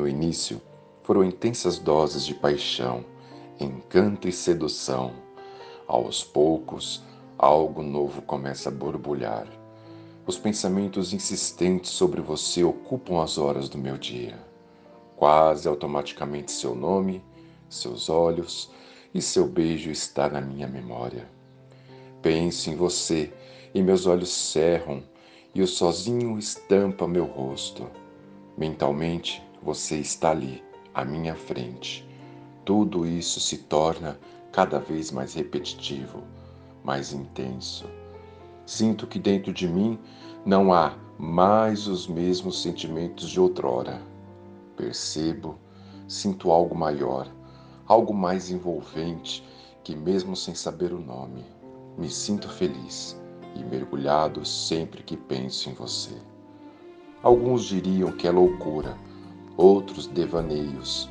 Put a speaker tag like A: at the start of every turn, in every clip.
A: No início, foram intensas doses de paixão, encanto e sedução. Aos poucos, algo novo começa a borbulhar. Os pensamentos insistentes sobre você ocupam as horas do meu dia. Quase automaticamente seu nome, seus olhos e seu beijo está na minha memória. Penso em você e meus olhos cerram e o sozinho estampa meu rosto. Mentalmente, você está ali, à minha frente. Tudo isso se torna cada vez mais repetitivo, mais intenso. Sinto que dentro de mim não há mais os mesmos sentimentos de outrora. Percebo, sinto algo maior, algo mais envolvente que, mesmo sem saber o nome, me sinto feliz e mergulhado sempre que penso em você. Alguns diriam que é loucura, outros devaneios,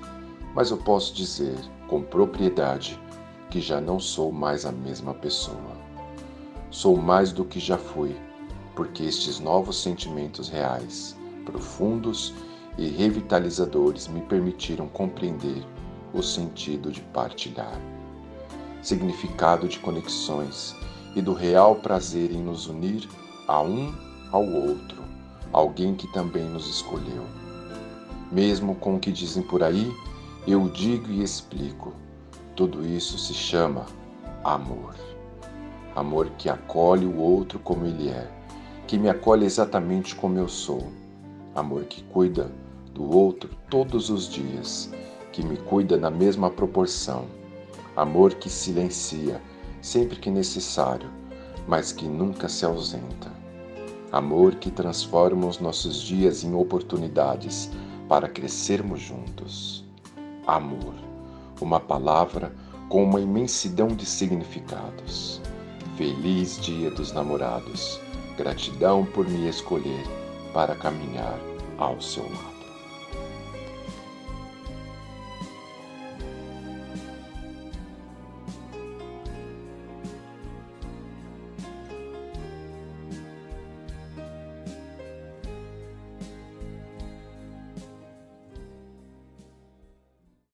A: mas eu posso dizer com propriedade que já não sou mais a mesma pessoa. Sou mais do que já fui, porque estes novos sentimentos reais, profundos e revitalizadores me permitiram compreender o sentido de partilhar, significado de conexões e do real prazer em nos unir a um ao outro, alguém que também nos escolheu. Mesmo com o que dizem por aí, eu digo e explico. Tudo isso se chama amor. Amor que acolhe o outro como ele é, que me acolhe exatamente como eu sou. Amor que cuida do outro todos os dias, que me cuida na mesma proporção. Amor que silencia sempre que necessário, mas que nunca se ausenta. Amor que transforma os nossos dias em oportunidades para crescermos juntos. Amor, uma palavra com uma imensidão de significados. Feliz Dia dos Namorados. Gratidão por me escolher para caminhar ao seu lado.